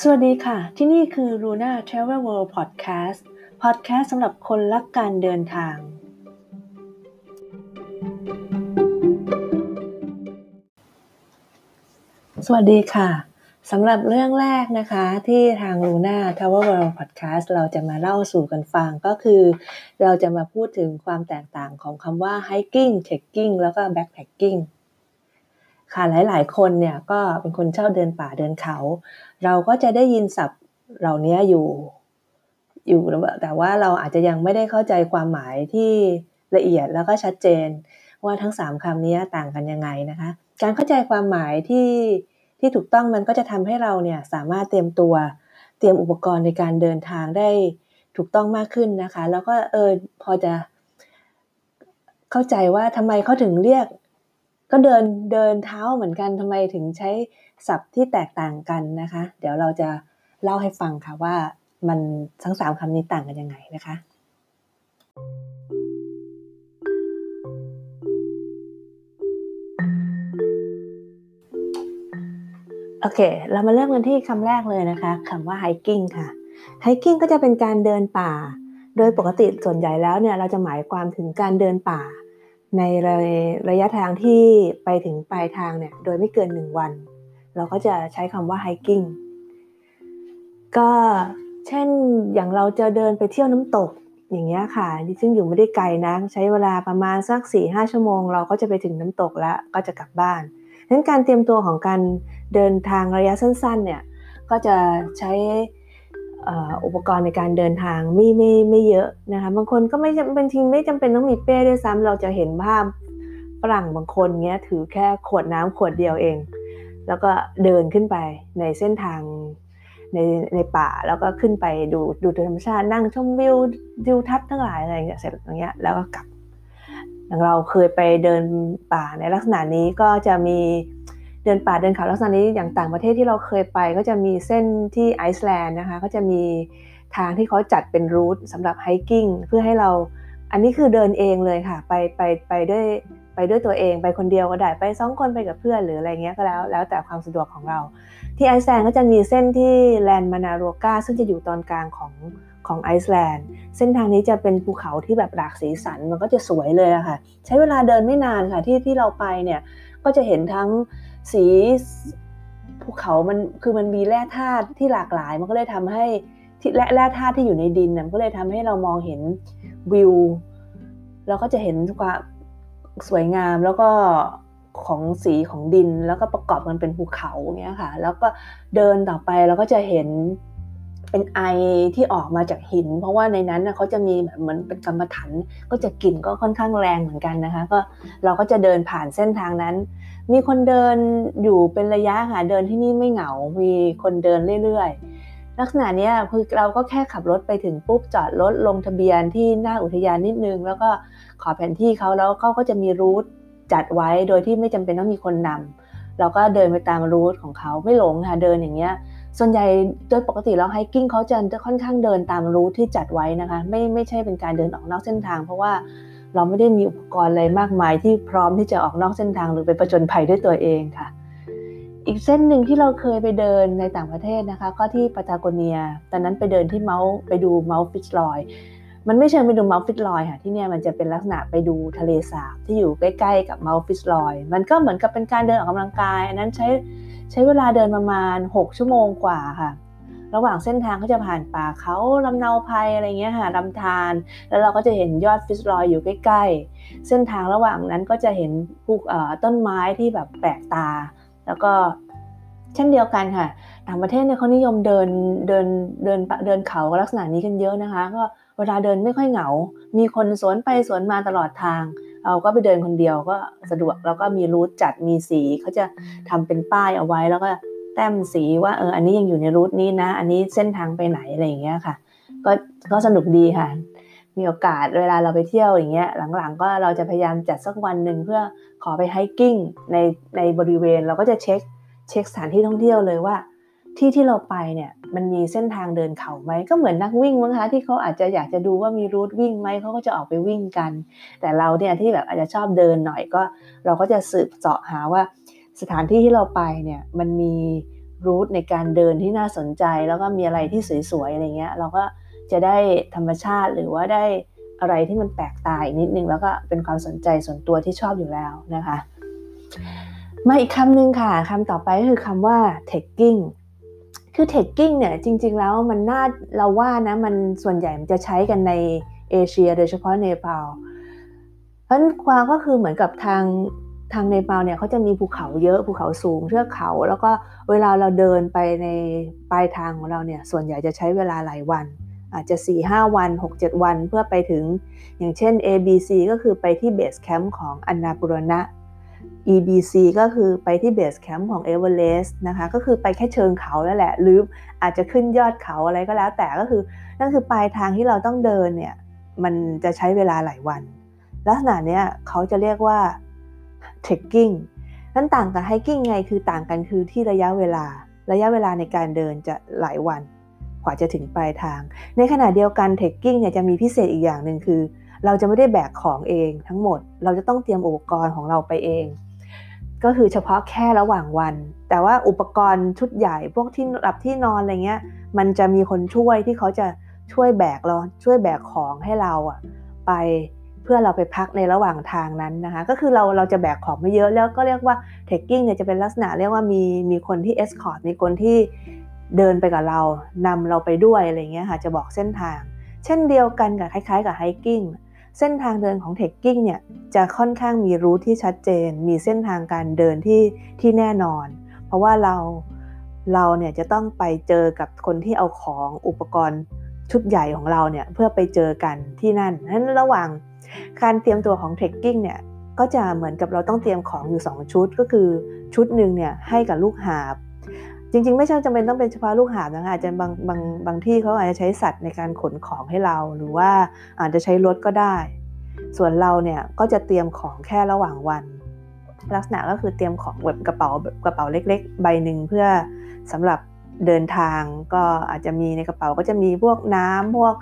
สวัสดีค่ะ ที่นี่คือ Luna Travel World Podcast Podcast สำหรับคนรักการเดินทาง สวัสดีค่ะสำหรับเรื่องแรกนะคะที่ทาง Luna Travel World Podcast เราจะมาเล่าสู่กันฟังก็คือ เราจะมาพูดถึงความแตกต่างของคำว่า hiking trekking แล้วก็ backpacking ค่ะหลาย ๆ คนเนี่ยก็เป็นคนชอบเดินป่าเดินเขา เราก็จะได้ยินศัพท์เหล่านี้อยู่อยู่แต่ว่าเราอาจจะยังไม่ได้เข้าใจความหมายที่ละเอียดแล้วก็ชัดเจน ว่าทั้ง 3คำนี้ต่างกันยังไงนะคะ การเข้าใจความหมายที่ที่ถูกต้องมันก็จะทำให้เราเนี่ยสามารถเตรียมตัวเตรียมอุปกรณ์ในการเดินทางได้ถูกต้องมากขึ้นนะคะ แล้วก็เออพอจะเข้าใจว่าทำไมเขาถึงเรียก ก็เดินเดินเท้าเหมือนกันทำไมถึงใช้ศัพท์ที่แตกต่างกันนะคะ เดี๋ยวเราจะเล่าให้ฟังค่ะว่ามันทั้งสามคำนี้ต่างกันยังไงนะคะ โอเค เรามาเริ่มกันที่คำแรกเลยนะคะคำว่า hiking ค่ะ hiking ก็จะเป็นการเดินป่า โดยปกติส่วนใหญ่แล้วเนี่ยเราจะหมายความถึงการเดินป่า ในระยะทางที่ไปถึงปลายทางเนี่ยโดยไม่เกินหนึ่งวัน เราก็จะใช้คำว่า hiking ก็เช่นอย่างเราจะเดินไปเที่ยวน้ำตกอย่างเงี้ยค่ะซึ่งอยู่ไม่ได้ไกลนะใช้เวลาประมาณสัก4หชั่วโมง เราก็จะไปถึงน้ำตกแล้วก็จะกลับบ้านดังนั้นการเตรียมตัวของการเดินทางระยะสั้นๆเนี่ยก็จะใช้ อุปกรณ์ในการเดินทางไม่ไม่ไม่เยอะนะคะบางคนก็ไม่บางทีไม่จำเป็นต้องมีเป้ด้วยซ้ำเราจะเห็นภาพฝรั่งบางคนเงี้ยถือแค่ขวดน้ำขวดเดียวเอง แล้วก็เดินขึ้นไปในเส้นทางในในป่าแล้วก็ขึ้นไปดูดูธรรมชาตินั่งชมวิวดิวทัศน์ทั้งหลายอะไรเงี้ยเสร็จอย่างเงี้ยแล้วก็กลับอย่างเราเคยไปเดินป่าในลักษณะนี้ก็จะมี เดินป่าเดินเขาลักษณะนี้อย่างต่างประเทศที่เราเคยไป ก็จะมีเส้นที่ไอซ์แลนด์นะคะก็จะมีทางที่เขาจัดเป็น route สำหรับ hiking เพื่อให้เราอันนี้คือเดินเองเลยค่ะ ไปไปไปด้วยไปด้วยตัวเองไปคนเดียวก็ได้ไปสองคนไปกับเพื่อนหรืออะไรเงี้ยก็แล้ว แล้วแต่ความสะดวกของเรา ที่ไอซ์แลนด์ก็จะมีเส้นที่ Landmannalaugar ซึ่งจะอยู่ตอนกลางของของไอซ์แลนด์เส้นทางนี้จะเป็นภูเขาที่แบบหลากสีสันมันก็จะสวยเลยอะค่ะ ใช้เวลาเดินไม่นานค่ะที่ที่เราไปเนี่ยก็จะเห็นทั้ง สีภูเขามันคือมันมีแร่ธาตุที่หลากหลาย มันก็เลยทำให้ที่แร่แร่ธาตุที่อยู่ในดินน่ะก็เลยทำให้เรามองเห็นวิวเราก็จะเห็นความสวยงามแล้วก็ของสีของดินแล้วก็ประกอบกันเป็นภูเขาเนี้ยค่ะ แล้วก็เดินต่อไปเราก็จะเห็น เป็นไอที่ออกมาจากหิน เพราะว่าในนั้นนะเขาจะมีเหมือนเป็นกรรมฐานก็จะกลิ่นก็ค่อนข้างแรงเหมือนกันนะคะ ก็เราก็จะเดินผ่านเส้นทางนั้น มีคนเดินอยู่เป็นระยะค่ะเดินที่นี่ไม่เหงา มีคนเดินเรื่อยๆ ลักษณะนี้คือเราก็แค่ขับรถไปถึงปุ๊บจอดรถลงทะเบียนที่หน้าอุทยานนิดนึง แล้วก็ขอแผนที่เขาแล้วเขาก็จะมีรูทจัดไว้โดยที่ไม่จำเป็นต้องมีคนนำเราก็เดินไปตามรูทของเขาไม่หลงค่ะเดินอย่างเงี้ย ส่วนใหญ่โดยปกติแล้ว hiking เขาจะค่อนข้างเดินตาม route ที่จัดไว้นะคะ ไม่ไม่ใช่เป็นการเดินออกนอกเส้นทาง เพราะว่าเราไม่ได้มีอุปกรณ์อะไรมากมายที่พร้อมที่จะออกนอกเส้นทางหรือไปประจนภัยด้วยตัวเองค่ะ อีกเส้นหนึ่งที่เราเคยไปเดินในต่างประเทศนะคะ ก็ที่ปาตาโกเนีย ตอนนั้นไปเดินที่ Mount ไปดู Mount Fitz Roy มันไม่เชิงไปดู Mount Fitz Roy ค่ะที่เนี่ยมันจะเป็นลักษณะไปดูทะเลสาบที่อยู่ใกล้ๆกับ Mount Fitz Roy มันก็เหมือนกับเป็นการเดินออกกำลังกาย อันนั้นใช้ใช้เวลาเดินประมาณ 6 ชั่วโมงกว่าค่ะ ระหว่างเส้นทางก็จะผ่านป่าเขาลำนาภัยอะไรเงี้ยค่ะลำธารแล้วเราก็จะเห็นยอดฟิสลอยอยู่ใกล้ๆ เส้นทางระหว่างนั้นก็จะเห็นภูต้นไม้ที่แบบแปลกตา แล้วก็เช่นเดียวกันค่ะ ต่างประเทศเนี่ยเขานิยมเดินเดินเดินเดินเขาลักษณะนี้กันเยอะนะคะ ก็ เวลาเดินไม่ค่อยเหงา มีคนสวนไปสวนมาตลอดทาง เราก็ไปเดินคนเดียวก็สะดวก แล้วก็มีรูทจัดมีสีเขาจะทำเป็นป้ายเอาไว้แล้วก็แต้มสีว่าเอออันนี้ยังอยู่ในรูทนี้นะ อันนี้เส้นทางไปไหนอะไรอย่างเงี้ยค่ะ ก็ก็สนุกดีค่ะ มีโอกาสเวลาเราไปเที่ยวอย่างเงี้ยหลังๆ ก็เราจะพยายามจัดสักวันหนึ่งเพื่อขอไปไฮกิ้งในในบริเวณเราก็จะเช็คเช็คสถานที่ท่องเที่ยวเลยว่า ที่ที่เราไปเนี่ยมันมีเส้นทางเดินเขาไหมก็เหมือนนักวิ่งมั้งคะที่เขาอาจจะอยากจะดูว่ามีรูทวิ่งไหมเขาก็จะออกไปวิ่งกัน แต่เราเนี่ยที่แบบอาจจะชอบเดินหน่อยก็ เราก็จะสืบเจาะหาว่า สถานที่ที่เราไปเนี่ยมันมีรูทในการเดินที่น่าสนใจ แล้วก็มีอะไรที่สวยๆอะไรเงี้ยเราก็จะได้ธรรมชาติหรือว่าได้อะไรที่มันแปลกตายนิดนึงแล้วก็เป็นความสนใจส่วนตัวที่ชอบอยู่แล้วนะคะมาอีกคำหนึ่งค่ะคำต่อไปก็คือคำว่า taking คือ taking เนี่ยจริง ๆ แล้วมันน่าเราว่านะมันส่วนใหญ่มันจะใช้กันในเอเชีย โดยเฉพาะเนปาลเพราะความก็คือเหมือนกับทางทางเนปาลเนี่ยเขาจะมีภูเขาเยอะภูเขาสูงเทือกเขา แล้วก็เวลาเราเดินไปในปลายทางของเราเนี่ยส่วนใหญ่จะใช้เวลาหลายวัน อาจจะ 4-5 วัน 6-7 วันเพื่อไปถึง อย่างเช่น ABC ก็คือไปที่ base camp ของอันนาปุรณะ EBC ก็คือไปที่ base camp ของเอเวอเรสต์นะคะก็คือไปแค่เชิงเขาแล้วแหละ หรืออาจจะขึ้นยอดเขาอะไรก็แล้วแต่ก็คือ นั่นคือปลายทางที่เราต้องเดินเนี่ยมันจะใช้เวลาหลายวัน ลักษณะเนี้ยเขาจะเรียกว่า trekking นั้นต่างกับ hiking ไงคือต่างกันคือที่ระยะเวลา ระยะเวลาในการเดินจะหลายวันกว่าจะถึงปลายทาง ในขณะเดียวกัน trekking เนี่ยจะมีพิเศษอีกอย่างหนึ่งคือ เราจะไม่ได้แบกของเองทั้งหมด เราจะต้องเตรียมอุปกรณ์ของเราไปเอง ก็คือเฉพาะแค่ระหว่างวัน แต่ว่าอุปกรณ์ชุดใหญ่พวกที่หลับที่นอนอะไรเงี้ย มันจะมีคนช่วยที่เขาจะช่วยแบกเราช่วยแบกของให้เราอะไปเพื่อเราไปพักในระหว่างทางนั้นนะคะ ก็คือเราเราจะแบกของไม่เยอะแล้วก็เรียกว่า trekking เนี่ยจะเป็นลักษณะเรียกว่ามีมีคนที่ escort มีคนที่เดินไปกับเรานำเราไปด้วยอะไรเงี้ยค่ะจะบอกเส้นทาง เช่นเดียวกันกับคล้าย ๆ กับ hiking เส้นทางเดินของ trekking เนี่ยจะค่อนข้างมี route ที่ชัดเจน มีเส้นทางการเดินที่ที่แน่นอน เพราะว่าเราเราเนี่ยจะต้องไปเจอกับคนที่เอาของอุปกรณ์ชุดใหญ่ของเราเนี่ยเพื่อไปเจอกันที่นั่นนั้นระหว่างการเตรียมตัวของ trekking เนี่ยก็จะเหมือนกับเราต้องเตรียมของอยู่ 2 ชุดก็คือชุดหนึ่งเนี่ยให้กับลูกหาบ จริง ๆ ไม่ใช่จำเป็นต้องเป็นเฉพาะลูกหาบนะคะอาจจะบางบางบางที่เขาอาจจะใช้สัตว์ในการขนของให้เรา หรือว่าอาจจะใช้รถก็ได้ ส่วนเราเนี่ยก็จะเตรียมของแค่ระหว่างวัน ลักษณะก็คือเตรียมของแบบกระเป๋ากระเป๋าเล็ก ๆ ใบหนึ่งเพื่อสำหรับเดินทางก็อาจจะมีในกระเป๋าก็จะมีพวกน้ำพวก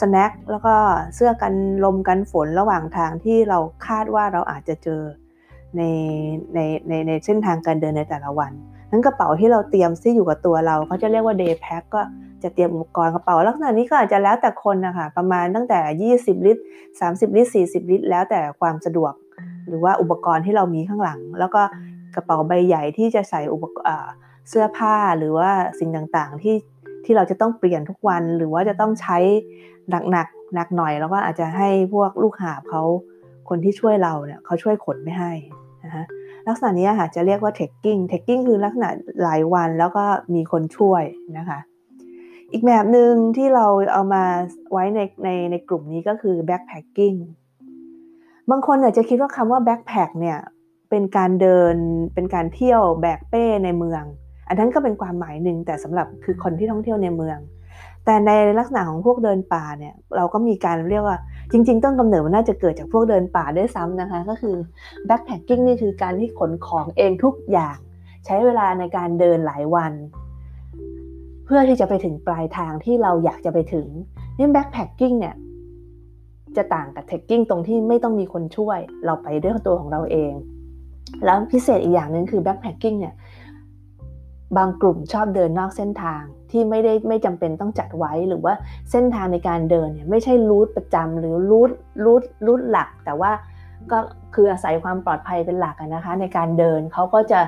สแน็คแล้วก็เสื้อกันลมกันฝนระหว่างทางที่เราคาดว่าเราอาจจะเจอในในในในเส้นทางการเดินในแต่ละวัน นั้นกระเป๋าที่เราเตรียมที่อยู่กับตัวเราเขาจะเรียกว่า day pack ก็จะเตรียมอุปกรณ์กระเป๋าลักษณะนี้ก็อาจจะแล้วแต่คนนะคะประมาณตั้งแต่ 20 ลิตร 30 ลิตร 40 ลิตร แล้วแต่ความสะดวก หรือว่าอุปกรณ์ที่เรามีข้างหลัง แล้วก็กระเป๋าใบใหญ่ที่จะใส่อุปกรณ์เสื้อผ้าหรือว่าสิ่งต่างๆที่ที่เราจะต้องเปลี่ยนทุกวันหรือว่าจะต้องใช้หนักหนักหนักหน่อย แล้วก็อาจจะให้พวกลูกหาบเขาคนที่ช่วยเราเนี่ยเขาช่วยขนไม่ให้นะคะ ลักษณะนี้ค่ะจะเรียกว่า taking taking คือลักษณะหลายวันแล้วก็มีคนช่วยนะคะอีกแบบหนึ่งที่เราเอามาไว้ในในในกลุ่มนี้ก็คือ backpacking บางคนอาจจะคิดว่าคำว่า backpack เนี่ยเป็นการเดินเป็นการเที่ยวแบกเป้ในเมือง อันนั้นก็เป็นความหมายหนึ่งแต่สำหรับคือคนที่ท่องเที่ยวในเมือง แต่ในลักษณะของพวกเดินป่าเนี่ยเราก็มีการเรียกว่าจริง ๆ ต้นกำเนิดมันน่าจะเกิดจากพวกเดินป่าด้วยซ้ำนะคะ ก็คือ backpacking นี่คือการที่ขนของเองทุกอย่าง ใช้เวลาในการเดินหลายวัน เพื่อที่จะไปถึงปลายทางที่เราอยากจะไปถึงนี่ backpacking เนี่ยจะต่างกับ trekking ตรงที่ไม่ต้องมีคนช่วย เราไปด้วยตัวของเราเอง แล้วพิเศษอีกอย่างหนึ่งคือ backpacking เนี่ยบางกลุ่มชอบเดินนอกเส้นทาง ที่ไม่ได้ไม่จำเป็นต้องจัดไว้หรือว่าเส้นทางในการเดินเนี่ยไม่ใช่ route ประจำหรือ route route route หลัก แต่ว่าก็คืออาศัยความปลอดภัยเป็นหลักนะคะ ในการเดินเขาก็จะ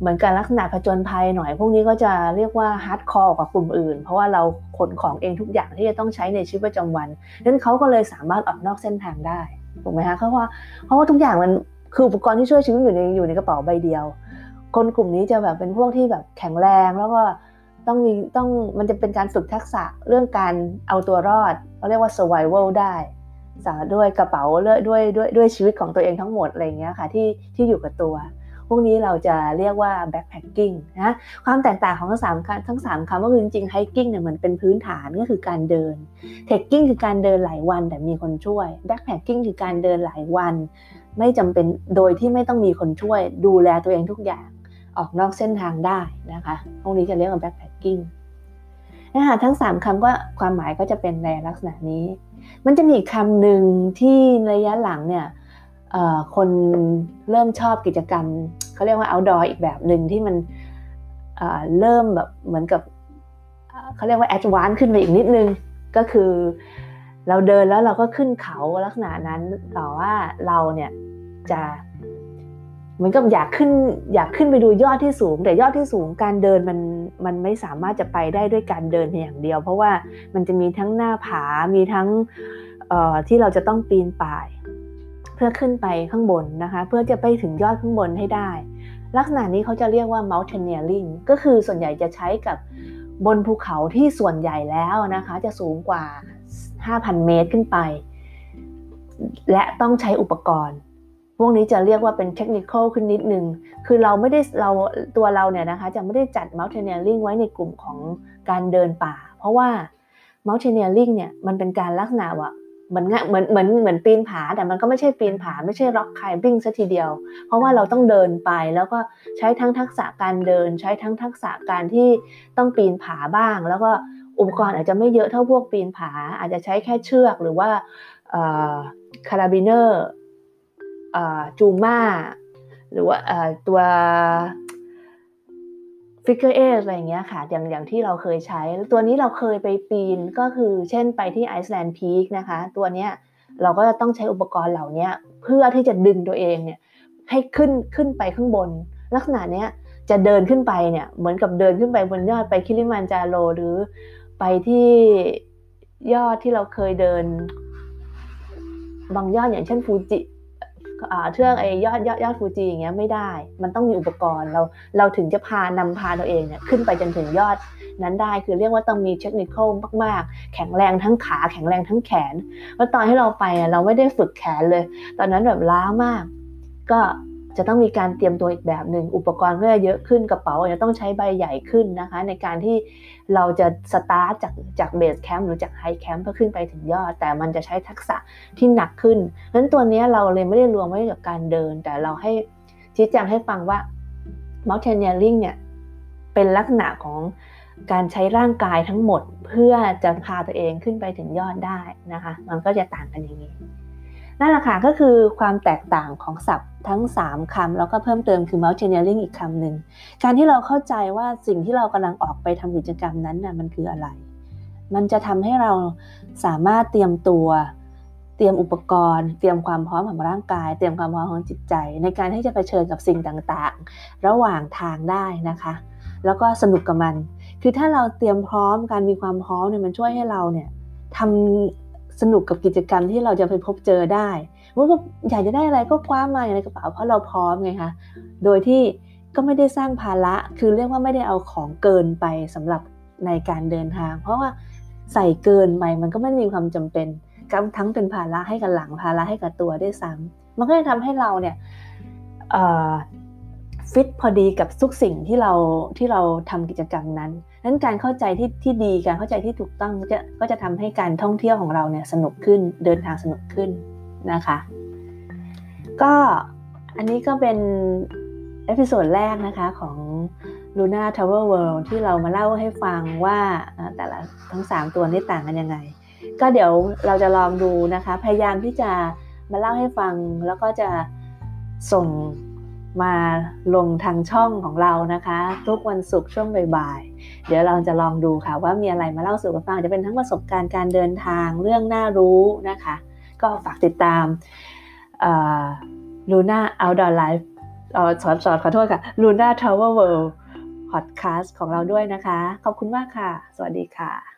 เหมือนกันลักษณะผจญภัยหน่อย พวกนี้ก็จะเรียกว่า hardcore กว่ากลุ่มอื่น เพราะว่าเราขนของเองทุกอย่างที่จะต้องใช้ในชีวิตประจำวันนั้นเขาก็เลยสามารถออกนอกเส้นทางได้ถูกไหมคะเพราะว่าเพราะว่าทุกอย่างมันคืออุปกรณ์ที่ช่วยชีวิตอยู่ในอยู่ในกระเป๋าใบเดียว คนกลุ่มนี้จะแบบเป็นพวกที่แบบแข็งแรงแล้วก็ ต้องมีต้องมันจะเป็นการฝึกทักษะเรื่องการเอาตัวรอดเขาเรียกว่า survival ได้สาด้วยกระเป๋าด้วยด้วยด้วยด้วยชีวิตของตัวเองทั้งหมดอะไรเงี้ยค่ะที่ที่อยู่กับตัว พวกนี้เราจะเรียกว่า backpacking นะความแตกต่างของทั้งสามคำทั้งสามคำก็คือจริงๆ hiking เนี่ยเหมือนเป็นพื้นฐานก็คือการเดิน trekking คือการเดินหลายวันแต่มีคนช่วย backpacking คือการเดินหลายวัน ไม่จำเป็นโดยที่ไม่ต้องมีคนช่วย ดูแลตัวเองทุกอย่าง ออกนอกเส้นทางได้นะคะ พวกนี้จะเรียกว่า backpacking นะคะทั้ง 3คำก็ความหมายก็จะเป็นในลักษณะนี้ มันจะมีคำหนึ่งที่ระยะหลังเนี่ยคนเริ่มชอบกิจกรรมเขาเรียกว่า outdoor อีกแบบหนึ่งที่มันเริ่มแบบเหมือนกับเขาเรียกว่าแอดวานซ์ขึ้นไปอีกนิดนึง ก็คือเราเดินแล้วเราก็ขึ้นเขาลักษณะนั้นแต่ว่าเราเนี่ยจะ เหมือนกับอยากขึ้นอยากขึ้นไปดูยอดที่สูง แต่ยอดที่สูงการเดินมันมันไม่สามารถจะไปได้ด้วยการเดินเพียงอย่างเดียว เพราะว่ามันจะมีทั้งหน้าผา มีทั้งที่เราจะต้องปีนป่าย เพื่อขึ้นไปข้างบนนะคะ เพื่อจะไปถึงยอดข้างบนให้ได้ ลักษณะนี้เขาจะเรียกว่า mountaineering ก็คือส่วนใหญ่จะใช้กับบนภูเขาที่ส่วนใหญ่แล้วนะคะ จะสูงกว่า 5,000 เมตรขึ้นไป และต้องใช้อุปกรณ์ พวกนี้จะเรียกว่าเป็นเทคนิคขึ้นนิดนึง คือเราไม่ได้เราตัวเราเนี่ยนะคะ จะไม่ได้จัด mountaineering ไว้ในกลุ่มของการเดินป่า เพราะว่า mountaineering เนี่ยมันเป็นการลักษณะว่าเหมือนเหมือนเหมือนเหมือนปีนผา แต่มันก็ไม่ใช่ปีนผา ไม่ใช่ rock climbing ซะทีเดียว เพราะว่าเราต้องเดินไปแล้วก็ใช้ทั้งทักษะการเดิน ใช้ทั้งทักษะการที่ต้องปีนผาบ้าง แล้วก็อุปกรณ์อาจจะไม่เยอะเท่าพวกปีนผา อาจจะใช้แค่เชือกหรือว่า carabiner จูม่าหรือว่าตัว figure eight อะไรอย่างเงี้ยค่ะอย่างอย่างที่เราเคยใช้ ตัวนี้เราเคยไปปีนก็คือเช่นไปที่ Island Peak นะคะ ตัวเนี้ยเราก็จะต้องใช้อุปกรณ์เหล่านี้เพื่อที่จะดึงตัวเองเนี่ยให้ขึ้นขึ้นไปข้างบน ลักษณะเนี้ยจะเดินขึ้นไปเนี่ยเหมือนกับเดินขึ้นไปบนยอดไปคิริมันจาโรหรือไปที่ยอดที่เราเคยเดิน บางยอดอย่างเช่นฟูจิ เทือกไอ้ยอดยอดยอดฟูจิอย่างเงี้ยไม่ได้ มันต้องมีอุปกรณ์เราเราถึงจะพานำพาตัวเองเนี่ยขึ้นไปจนถึงยอดนั้นได้คือเรียกว่าต้องมีเทคนิคมากๆ แข็งแรงทั้งขาแข็งแรงทั้งแขนเพราะตอนที่เราไปเราไม่ได้ฝึกแขนเลย ตอนนั้นแบบล้ามาก ก็ จะต้องมีการเตรียมตัวอีกแบบหนึ่งอุปกรณ์ก็จะเยอะขึ้นกระเป๋าจะต้องใช้ใบใหญ่ขึ้นนะคะ ในการที่เราจะสตาร์ทจากจาก base camp หรือจาก high camp เพื่อขึ้นไปถึงยอด แต่มันจะใช้ทักษะที่หนักขึ้นเพราะฉะนั้นตัวนี้เราเลยไม่ได้รวมไว้กับการเดิน แต่เราให้ชี้แจงให้ฟังว่า mountaineering เนี่ยเป็นลักษณะของการใช้ร่างกายทั้งหมดเพื่อจะพาตัวเองขึ้นไปถึงยอดได้นะคะ มันก็จะต่างกันอย่างนี้นั่นแหละค่ะก็คือความแตกต่างของศัพท์ ทั้ง 3คำแล้วก็เพิ่มเติมคือ mountaineering อีกคำหนึ่ง การที่เราเข้าใจว่าสิ่งที่เรากำลังออกไปทำกิจกรรมนั้นน่ะมันคืออะไร มันจะทำให้เราสามารถเตรียมตัว เตรียมอุปกรณ์ เตรียมความพร้อมของร่างกาย เตรียมความพร้อมของจิตใจ ในการที่จะไปเชิญกับสิ่งต่างๆ ระหว่างทางได้นะคะ แล้วก็สนุกกับมัน คือถ้าเราเตรียมพร้อมการมีความพร้อมเนี่ยมันช่วยให้เราเนี่ยทำสนุกกับกิจกรรมที่เราจะไปพบเจอได้ ว่าอยากจะได้อะไรก็คว้ามาอยู่ในกระเป๋าเพราะเราพร้อมไงคะโดยที่ก็ไม่ได้สร้างภาระคือเรียกว่าไม่ได้เอาของเกินไปสำหรับในการเดินทาง เพราะว่าใส่เกินไปมันก็ไม่มีความจำเป็นทั้งเป็นภาระให้กับหลังภาระให้กับตัวด้วยซ้ำมันก็จะทำให้เราเนี่ยฟิตพอดีกับทุกสิ่งที่เราที่เราทำกิจกรรมนั้นนั้นการเข้าใจที่ที่ดีการเข้าใจที่ถูกต้องจะก็จะทำให้การท่องเที่ยวของเราเนี่ยสนุกขึ้นเดินทางสนุกขึ้น นะคะ ก็อันนี้ก็เป็น episode แรกนะคะของ Luna Travel World ที่เรามาเล่าให้ฟังว่าแต่ละทั้ง 3 ตัวนี้ต่างกันยังไง ก็เดี๋ยวเราจะลองดูนะคะ พยายามที่จะมาเล่าให้ฟังแล้วก็จะส่งมาลงทางช่องของเรานะคะ ทุกวันศุกร์ช่วงบ่ายๆเดี๋ยวเราจะลองดูค่ะว่ามีอะไรมาเล่าสู่กันฟังจะเป็นทั้งประสบการณ์การเดินทางเรื่องน่ารู้นะคะ ก็ฝากติดตาม Luna Outdoor Life สอนสอนขอโทษค่ะ Luna Travel World podcast ของเราด้วยนะคะ ขอบคุณมากค่ะ สวัสดีค่ะ